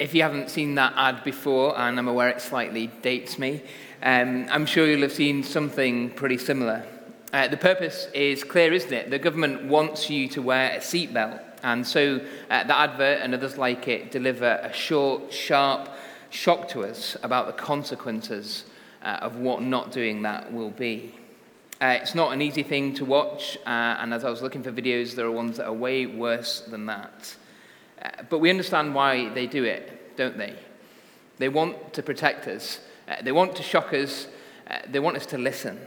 if you haven't seen that ad before, and I'm aware it slightly dates me, um, I'm sure you'll have seen something pretty similar. Uh, the purpose is clear, isn't it? The government wants you to wear a seatbelt. And so uh, the advert and others like it deliver a short, sharp shock to us about the consequences uh, of what not doing that will be. Uh, it's not an easy thing to watch, uh, and as I was looking for videos, there are ones that are way worse than that. Uh, but we understand why they do it, don't they? They want to protect us, uh, they want to shock us, uh, they want us to listen.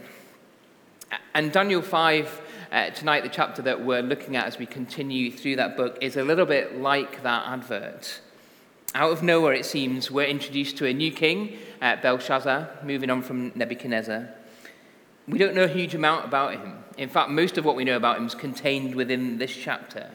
And Daniel 5, uh, tonight, the chapter that we're looking at as we continue through that book, is a little bit like that advert. Out of nowhere, it seems, we're introduced to a new king, uh, Belshazzar, moving on from Nebuchadnezzar. We don't know a huge amount about him. In fact, most of what we know about him is contained within this chapter.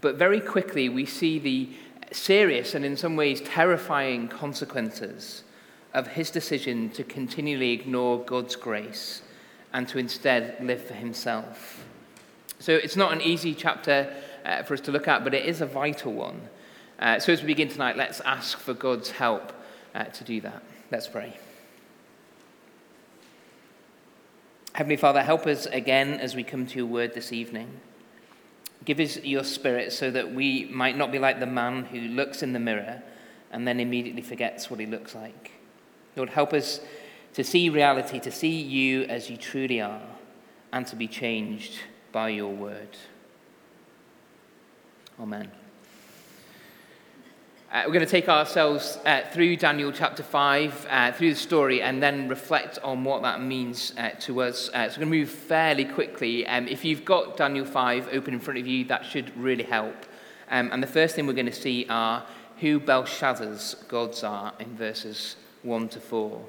But very quickly, we see the serious and in some ways terrifying consequences of his decision to continually ignore God's grace and to instead live for himself. So it's not an easy chapter uh, for us to look at, but it is a vital one. Uh, so as we begin tonight, let's ask for God's help uh, to do that. Let's pray. Heavenly Father, help us again as we come to your word this evening. Give us your spirit so that we might not be like the man who looks in the mirror and then immediately forgets what he looks like. Lord, help us to see reality, to see you as you truly are, and to be changed by your word. Amen. Uh, we're going to take ourselves uh, through Daniel chapter 5, uh, through the story, and then reflect on what that means uh, to us. Uh, so we're going to move fairly quickly. Um, if you've got Daniel 5 open in front of you, that should really help. Um, and the first thing we're going to see are who Belshazzar's gods are in verses 1 to 4.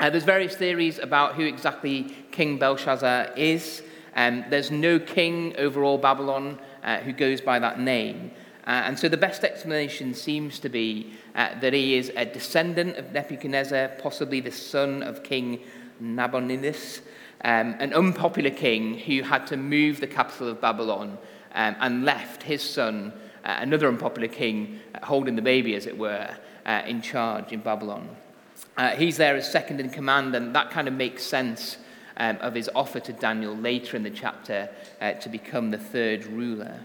Uh, there's various theories about who exactly King Belshazzar is. Um, there's no king over all Babylon who goes by that name. Uh, and so the best explanation seems to be uh, that he is a descendant of Nebuchadnezzar, possibly the son of King Nabonidus, um, an unpopular king who had to move the capital of Babylon um, and left his son, uh, another unpopular king, uh, holding the baby, as it were, uh, in charge in Babylon. Uh, he's there as second in command, and that kind of makes sense um, of his offer to Daniel later in the chapter to become the third ruler.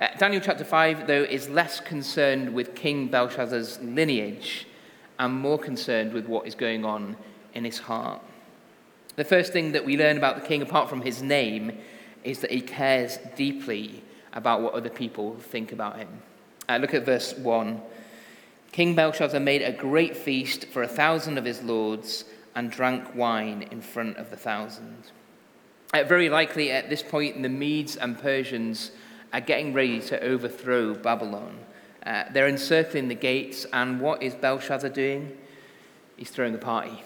Uh, Daniel chapter 5, though, is less concerned with King Belshazzar's lineage and more concerned with what is going on in his heart. The first thing that we learn about the king, apart from his name, is that he cares deeply about what other people think about him. Uh, look at verse 1. King Belshazzar made a great feast for a thousand of his lords and drank wine in front of the thousand. Uh, very likely at this point, the Medes and Persians are getting ready to overthrow Babylon. Uh, they're encircling the gates, and what is Belshazzar doing? He's throwing a party.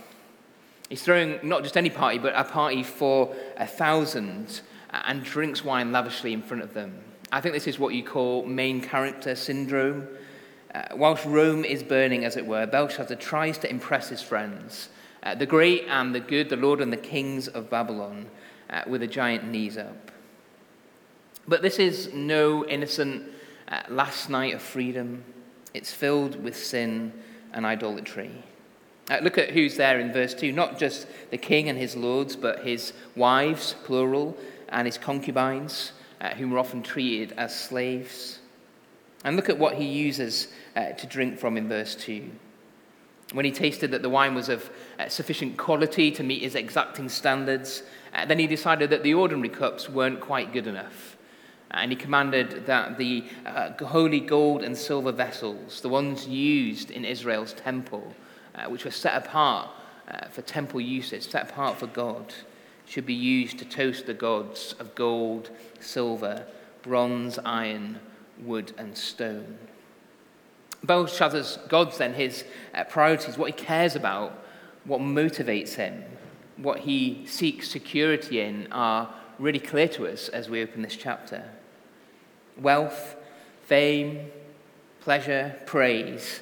He's throwing not just any party, but a party for a thousand uh, and drinks wine lavishly in front of them. I think this is what you call main character syndrome. Uh, whilst Rome is burning, as it were, Belshazzar tries to impress his friends, uh, the great and the good, the Lord and the kings of Babylon, uh, with a giant knees up. But this is no innocent uh, last night of freedom. It's filled with sin and idolatry. Uh, look at who's there in verse 2. Not just the king and his lords, but his wives, plural, and his concubines, uh, whom are often treated as slaves. And look at what he uses uh, to drink from in verse 2. When he tasted that the wine was of uh, sufficient quality to meet his exacting standards, uh, then he decided that the ordinary cups weren't quite good enough. And he commanded that the uh, holy gold and silver vessels, the ones used in Israel's temple, uh, which were set apart uh, for temple usage, set apart for God, should be used to toast the gods of gold, silver, bronze, iron, wood, and stone. Belshazzar's gods, then, his uh, priorities, what he cares about, what motivates him, what he seeks security in, are really clear to us as we open this chapter. Wealth, fame, pleasure, praise.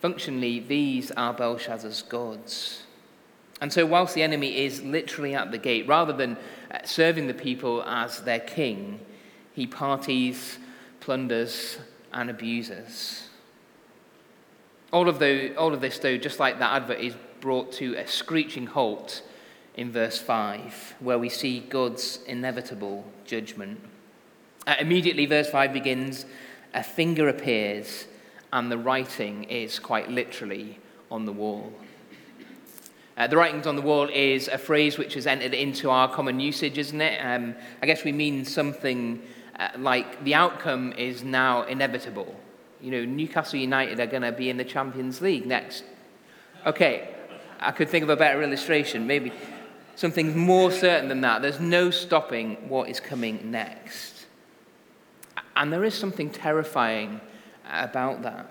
Functionally, these are Belshazzar's gods. And so, whilst the enemy is literally at the gate, rather than uh, serving the people as their king, he parties, plunders, and abuses. All of, the, all of this, though, just like that advert, is brought to a screeching halt in verse 5, where we see God's inevitable judgment. Uh, immediately, verse 5 begins a finger appears, and the writing is quite literally on the wall. Uh, the writings on the wall is a phrase which has entered into our common usage, isn't it? Um, I guess we mean something uh, like the outcome is now inevitable. You know, Newcastle United are going to be in the Champions League next. Okay, I could think of a better illustration. Maybe something more certain than that. There's no stopping what is coming next. And there is something terrifying about that.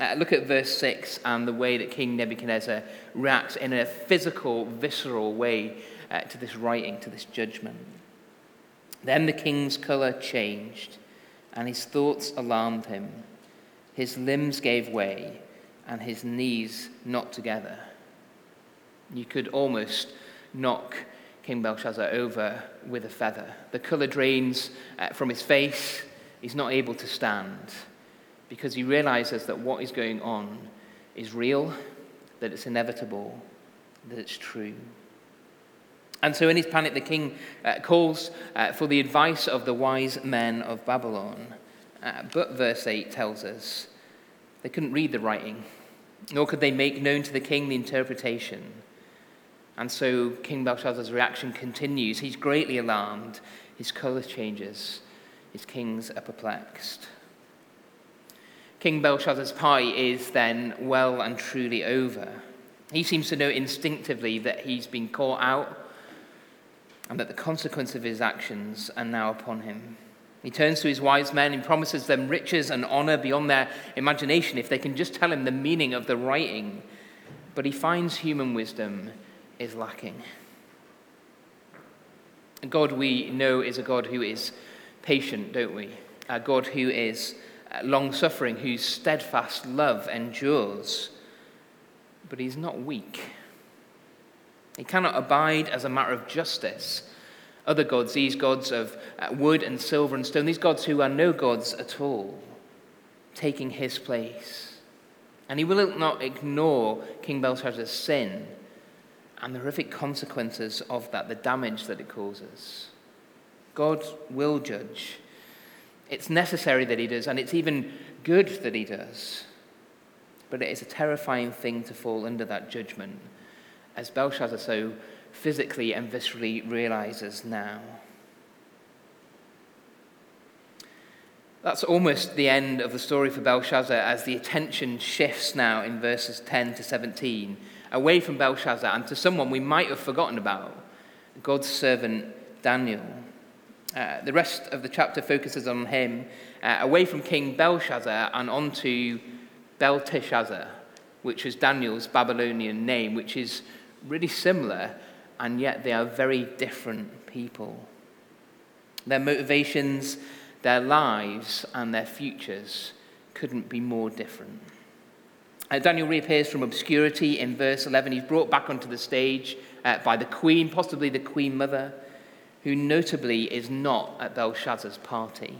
Uh, look at verse 6 and the way that King Nebuchadnezzar reacts in a physical, visceral way uh, to this writing, to this judgment. Then the king's colour changed, and his thoughts alarmed him. His limbs gave way, and his knees knocked together. You could almost knock King Belshazzar over with a feather. The colour drains uh, from his face. He's not able to stand because he realizes that what is going on is real, that it's inevitable, that it's true. And so, in his panic, the king uh, calls uh, for the advice of the wise men of Babylon. Uh, but verse 8 tells us they couldn't read the writing, nor could they make known to the king the interpretation. And so, King Belshazzar's reaction continues. He's greatly alarmed, his color changes, his kings are perplexed. King Belshazzar's pie is then well and truly over. He seems to know instinctively that he's been caught out and that the consequence of his actions are now upon him. He turns to his wise men and promises them riches and honor beyond their imagination if they can just tell him the meaning of the writing. But he finds human wisdom is lacking. A God we know is a God who is patient, don't we? A God who is uh, long suffering, whose steadfast love endures. But he's not weak. He cannot abide as a matter of justice. Other gods, these gods of uh, wood and silver and stone, these gods who are no gods at all, taking his place. And he will not ignore King Belshazzar's sin and the horrific consequences of that, the damage that it causes. God will judge it's necessary that he does, and it's even good that he does. But it is a terrifying thing to fall under that judgment, as Belshazzar so physically and viscerally realizes now. That's almost the end of the story for Belshazzar as the attention shifts now in verses 10 to 17 away from Belshazzar and to someone we might have forgotten about God's servant Daniel. Uh, the rest of the chapter focuses on him uh, away from King Belshazzar and onto Belteshazzar, which is Daniel's Babylonian name, which is really similar, and yet they are very different people. Their motivations, their lives, and their futures couldn't be more different. Uh, Daniel reappears from obscurity in verse 11. He's brought back onto the stage uh, by the queen, possibly the queen mother who notably is not at Belshazzar's party.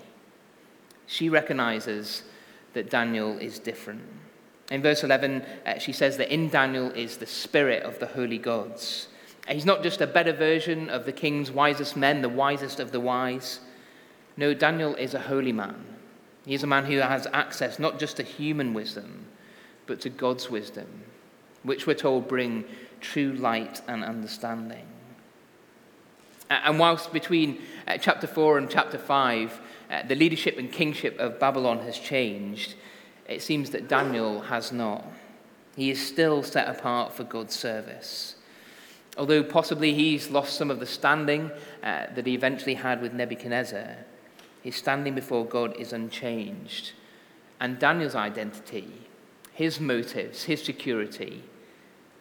She recognizes that Daniel is different. In verse 11, uh, she says that in Daniel is the spirit of the holy gods. He's not just a better version of the king's wisest men, the wisest of the wise. No, Daniel is a holy man. He is a man who has access not just to human wisdom, but to God's wisdom, which we're told bring true light and understanding. And whilst between uh, chapter 4 and chapter 5, uh, the leadership and kingship of Babylon has changed, it seems that Daniel has not. He is still set apart for God's service. Although possibly he's lost some of the standing uh, that he eventually had with Nebuchadnezzar, his standing before God is unchanged. And Daniel's identity, his motives, his security,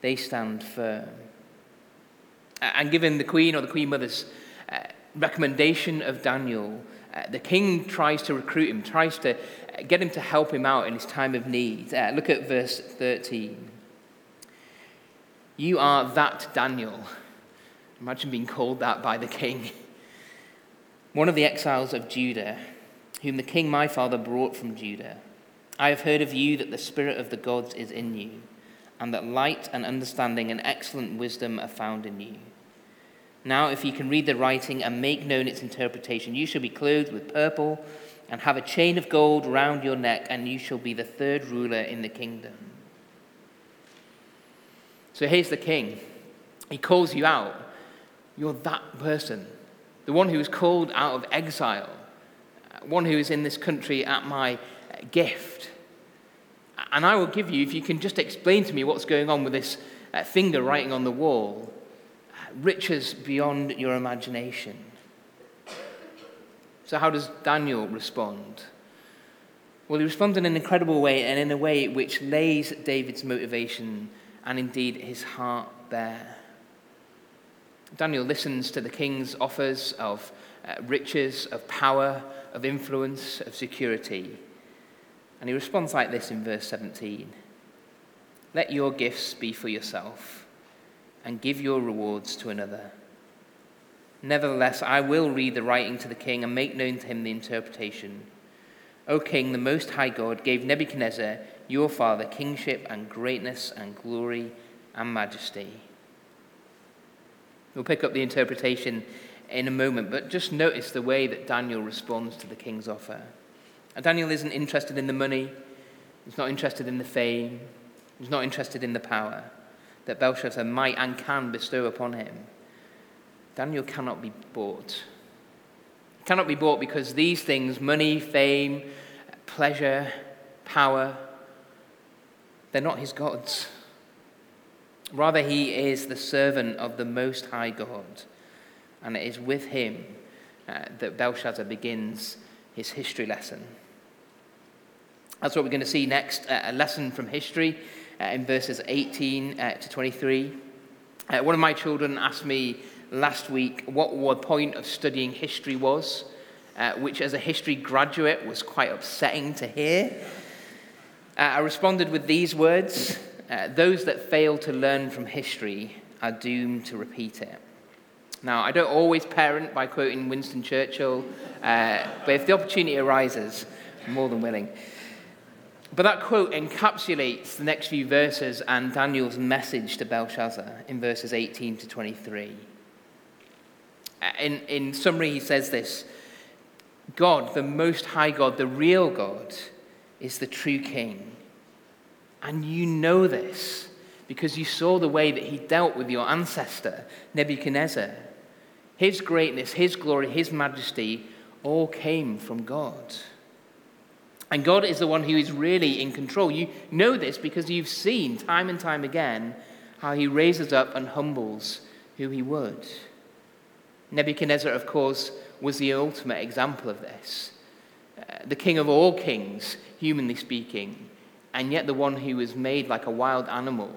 they stand firm. And given the queen or the queen mother's uh, recommendation of Daniel, uh, the king tries to recruit him, tries to uh, get him to help him out in his time of need. Uh, look at verse 13. You are that Daniel. Imagine being called that by the king. One of the exiles of Judah, whom the king my father brought from Judah. I have heard of you that the Spirit of the gods is in you, and that light and understanding and excellent wisdom are found in you. Now, if you can read the writing and make known its interpretation, you shall be clothed with purple and have a chain of gold round your neck, and you shall be the third ruler in the kingdom. So here's the king. He calls you out. You're that person, the one who was called out of exile, one who is in this country at my gift. And I will give you, if you can just explain to me what's going on with this uh, finger writing on the wall, riches beyond your imagination. So, how does Daniel respond? Well, he responds in an incredible way and in a way which lays David's motivation and indeed his heart bare. Daniel listens to the king's offers of uh, riches, of power, of influence, of security. And he responds like this in verse 17 Let your gifts be for yourself, and give your rewards to another. Nevertheless, I will read the writing to the king and make known to him the interpretation. O king, the Most High God gave Nebuchadnezzar, your father, kingship and greatness and glory and majesty. We'll pick up the interpretation in a moment, but just notice the way that Daniel responds to the king's offer. Daniel isn't interested in the money, he's not interested in the fame, he's not interested in the power that Belshazzar might and can bestow upon him. Daniel cannot be bought. He cannot be bought because these things money, fame, pleasure, power they're not his gods. Rather, he is the servant of the Most High God. And it is with him uh, that Belshazzar begins his history lesson. That's what we're going to see next uh, a lesson from history uh, in verses 18 uh, to 23. Uh, one of my children asked me last week what the point of studying history was, uh, which, as a history graduate, was quite upsetting to hear. Uh, I responded with these words Those that fail to learn from history are doomed to repeat it. Now, I don't always parent by quoting Winston Churchill, but if the opportunity arises, I'm more than willing. But that quote encapsulates the next few verses and Daniel's message to Belshazzar in verses 18 to 23. Uh, in, in summary, he says this God, the Most High God, the real God, is the true King. And you know this because you saw the way that he dealt with your ancestor, Nebuchadnezzar. His greatness, his glory, his majesty all came from God. And God is the one who is really in control. You know this because you've seen time and time again how he raises up and humbles who he would. Nebuchadnezzar, of course, was the ultimate example of this. Uh, the king of all kings, humanly speaking, and yet the one who was made like a wild animal,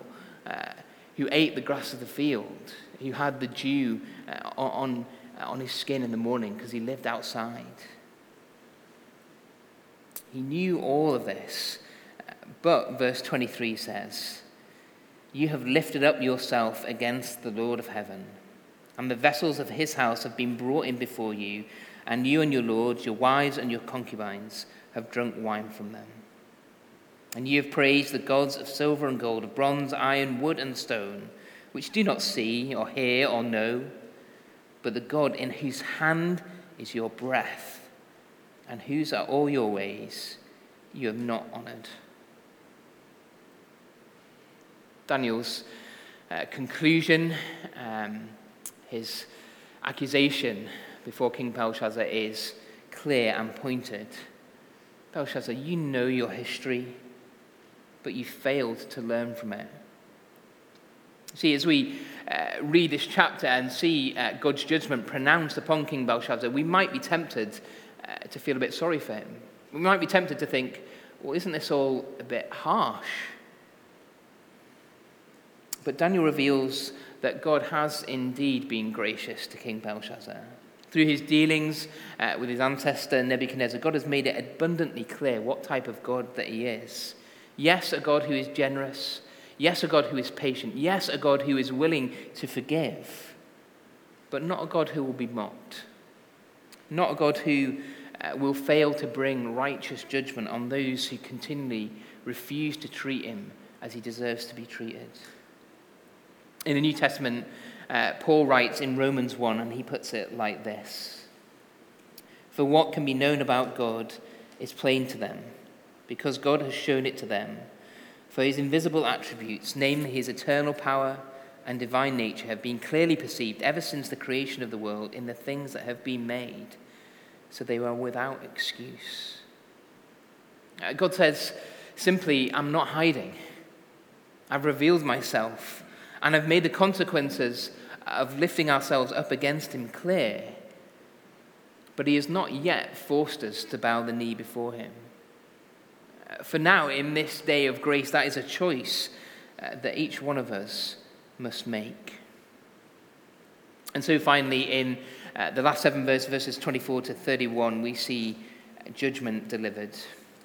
uh, who ate the grass of the field, who had the dew uh, on, on his skin in the morning because he lived outside. He knew all of this. But verse 23 says, You have lifted up yourself against the Lord of heaven, and the vessels of his house have been brought in before you, and you and your lords, your wives and your concubines, have drunk wine from them. And you have praised the gods of silver and gold, of bronze, iron, wood, and stone, which do not see or hear or know, but the God in whose hand is your breath and whose are all your ways you have not honored. Daniel's uh, conclusion, um, his accusation before King Belshazzar is clear and pointed. Belshazzar, you know your history, but you failed to learn from it. See, as we uh, read this chapter and see uh, God's judgment pronounced upon King Belshazzar, we might be tempted uh, to feel a bit sorry for him. We might be tempted to think, well, isn't this all a bit harsh? But Daniel reveals that God has indeed been gracious to King Belshazzar. Through his dealings uh, with his ancestor Nebuchadnezzar, God has made it abundantly clear what type of God that he is. Yes, a God who is generous. Yes, a God who is patient. Yes, a God who is willing to forgive. But not a God who will be mocked. Not a God who uh, will fail to bring righteous judgment on those who continually refuse to treat him as he deserves to be treated. In the New Testament, uh, Paul writes in Romans 1, and he puts it like this For what can be known about God is plain to them, because God has shown it to them. For his invisible attributes, namely his eternal power and divine nature, have been clearly perceived ever since the creation of the world in the things that have been made, so they were without excuse. Uh, God says simply, I'm not hiding. I've revealed myself, and I've made the consequences of lifting ourselves up against him clear. But he has not yet forced us to bow the knee before him. Uh, for now, in this day of grace, that is a choice uh, that each one of us must make. And so, finally, in uh, the last seven verses, verses 24 to 31, we see judgment delivered.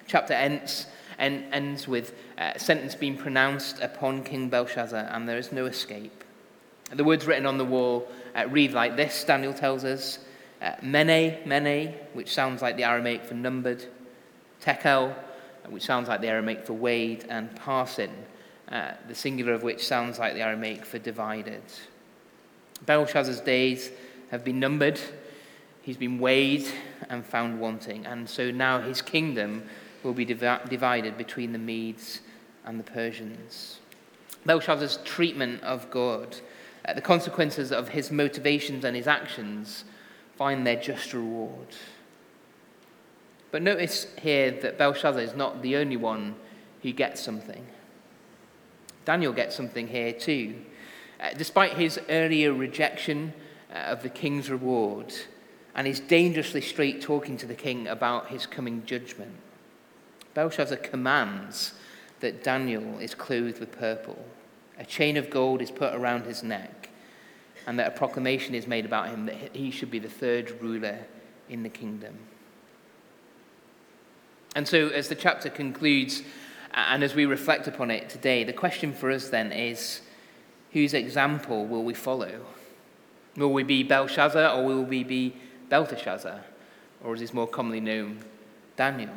Chapter ends, ends with a sentence being pronounced upon King Belshazzar, and there is no escape. The words written on the wall uh, read like this Daniel tells us uh, Mene, Mene, which sounds like the Aramaic for numbered, Tekel, which sounds like the Aramaic for weighed, and Parsin, uh, the singular of which sounds like the Aramaic for divided. Belshazzar's days have been numbered, he's been weighed and found wanting, and so now his kingdom will be div- divided between the Medes and the Persians. Belshazzar's treatment of God uh, the consequences of his motivations and his actions find their just reward. But notice here that Belshazzar is not the only one who gets something. Daniel gets something here too. Uh, despite his earlier rejection Uh, of the king's reward and his dangerously straight talking to the king about his coming judgment, Belshazzar commands that Daniel is clothed with purple. A chain of gold is put around his neck, and that a proclamation is made about him that he should be the third ruler in the kingdom. And so, as the chapter concludes, and as we reflect upon it today, the question for us then is whose example will we follow? Will we be Belshazzar or will we be Belteshazzar? Or as is more commonly known, Daniel?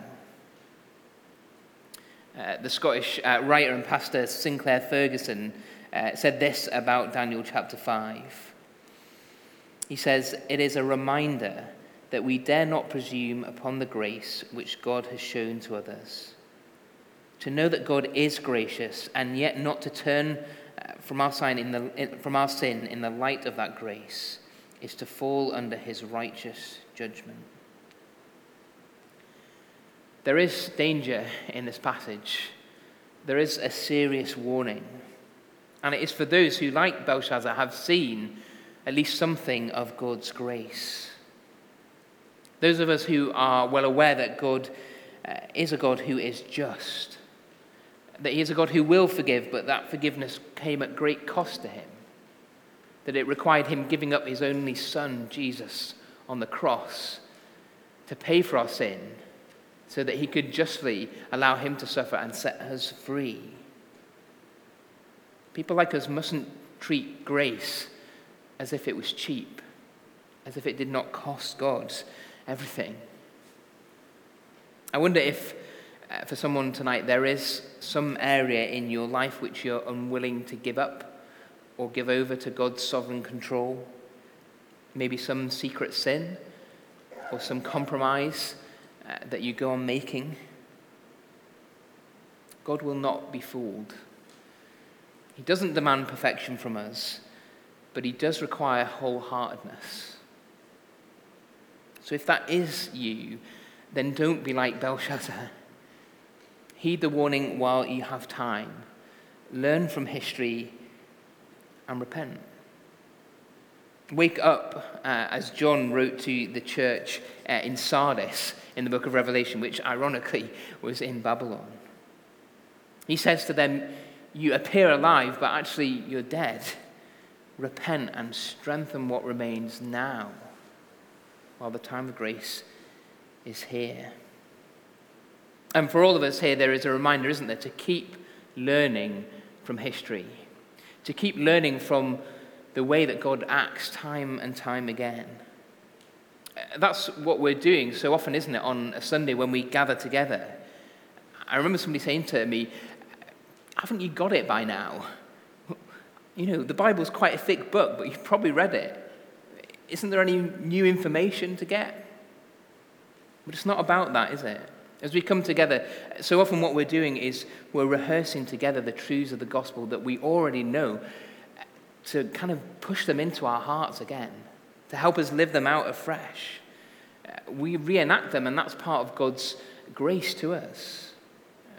Uh, the Scottish uh, writer and pastor Sinclair Ferguson uh, said this about Daniel chapter 5. He says, It is a reminder that we dare not presume upon the grace which God has shown to others. To know that God is gracious and yet not to turn from our, sign in the, from our sin in the light of that grace is to fall under his righteous judgment. There is danger in this passage. There is a serious warning. And it is for those who, like Belshazzar, have seen at least something of God's grace. Those of us who are well aware that God uh, is a God who is just, that He is a God who will forgive, but that forgiveness came at great cost to Him, that it required Him giving up His only Son, Jesus, on the cross to pay for our sin so that he could justly allow him to suffer and set us free. People like us mustn't treat grace as if it was cheap, as if it did not cost God everything. I wonder if, for someone tonight, there is some area in your life which you're unwilling to give up or give over to God's sovereign control. Maybe some secret sin or some compromise uh, that you go on making, God will not be fooled. He doesn't demand perfection from us, but He does require wholeheartedness. So if that is you, then don't be like Belshazzar. Heed the warning while you have time. Learn from history and repent. Wake up, uh, as John wrote to the church uh, in Sardis in the book of Revelation, which ironically was in Babylon. He says to them, You appear alive, but actually you're dead. Repent and strengthen what remains now, while the time of grace is here. And for all of us here, there is a reminder, isn't there, to keep learning from history, to keep learning from the way that God acts time and time again. Uh, that's what we're doing so often, isn't it, on a Sunday when we gather together. I remember somebody saying to me, Haven't you got it by now? You know, the Bible's quite a thick book, but you've probably read it. Isn't there any new information to get? But it's not about that, is it? As we come together, so often what we're doing is we're rehearsing together the truths of the gospel that we already know to kind of push them into our hearts again, to help us live them out afresh. Uh, we reenact them, and that's part of God's grace to us.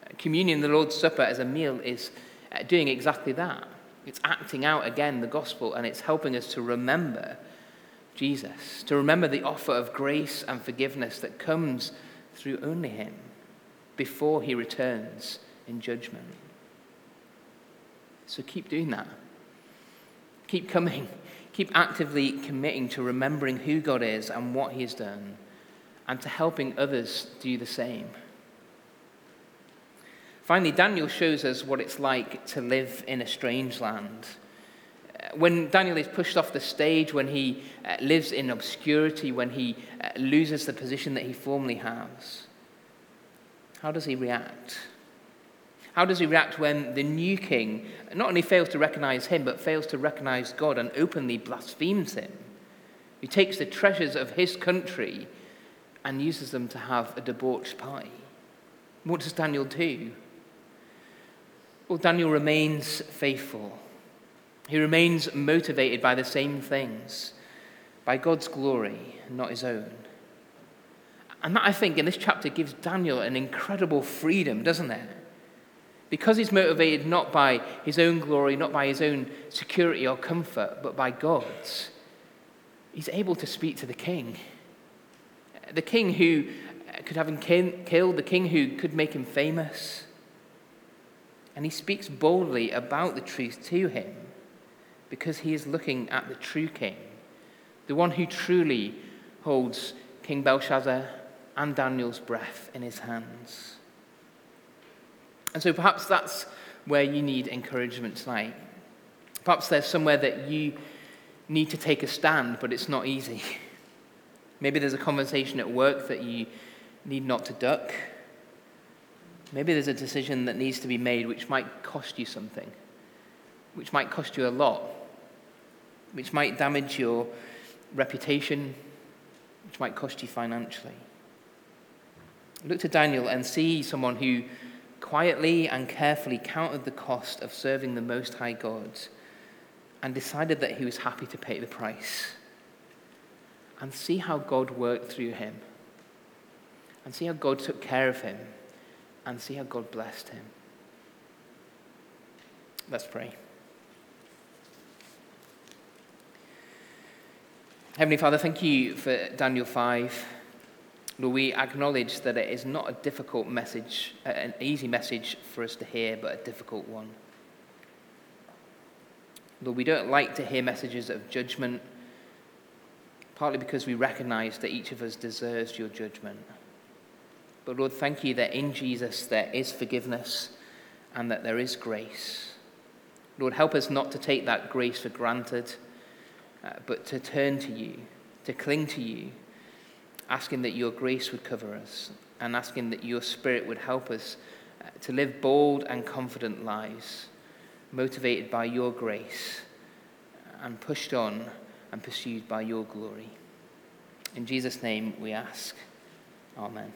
Uh, communion, the Lord's Supper, as a meal, is uh, doing exactly that. It's acting out again the gospel, and it's helping us to remember Jesus, to remember the offer of grace and forgiveness that comes through only Him before He returns in judgment. So keep doing that. Keep coming. Keep actively committing to remembering who God is and what He has done, and to helping others do the same. Finally, Daniel shows us what it's like to live in a strange land when Daniel is pushed off the stage, when he uh, lives in obscurity, when he uh, loses the position that he formerly has, how does he react? How does he react when the new king not only fails to recognize him, but fails to recognize God and openly blasphemes him? He takes the treasures of his country and uses them to have a debauched party. What does Daniel do? Well, Daniel remains faithful. He remains motivated by the same things, by God's glory, not his own. And that, I think, in this chapter gives Daniel an incredible freedom, doesn't it? Because he's motivated not by his own glory, not by his own security or comfort, but by God's, he's able to speak to the king. The king who could have him killed, the king who could make him famous. And he speaks boldly about the truth to him because he is looking at the true king, the one who truly holds King Belshazzar and Daniel's breath in his hands. And so perhaps that's where you need encouragement tonight. Perhaps there's somewhere that you need to take a stand, but it's not easy. Maybe there's a conversation at work that you need not to duck. Maybe there's a decision that needs to be made which might cost you something, which might cost you a lot which might damage your reputation, which might cost you financially. Look to Daniel and see someone who quietly and carefully counted the cost of serving the Most High God and decided that he was happy to pay the price. And see how God worked through him. And see how God took care of him. And see how God blessed him. Let's pray. Heavenly Father, thank you for Daniel 5. Lord, we acknowledge that it is not a difficult message, uh, an easy message for us to hear, but a difficult one. Lord, we don't like to hear messages of judgment, partly because we recognize that each of us deserves your judgment. But Lord, thank you that in Jesus there is forgiveness and that there is grace. Lord, help us not to take that grace for granted uh, but to turn to you, to cling to you, asking that your grace would cover us and asking that your spirit would help us uh, to live bold and confident lives, motivated by your grace and pushed on and pursued by your glory. In Jesus' name we ask. Amen.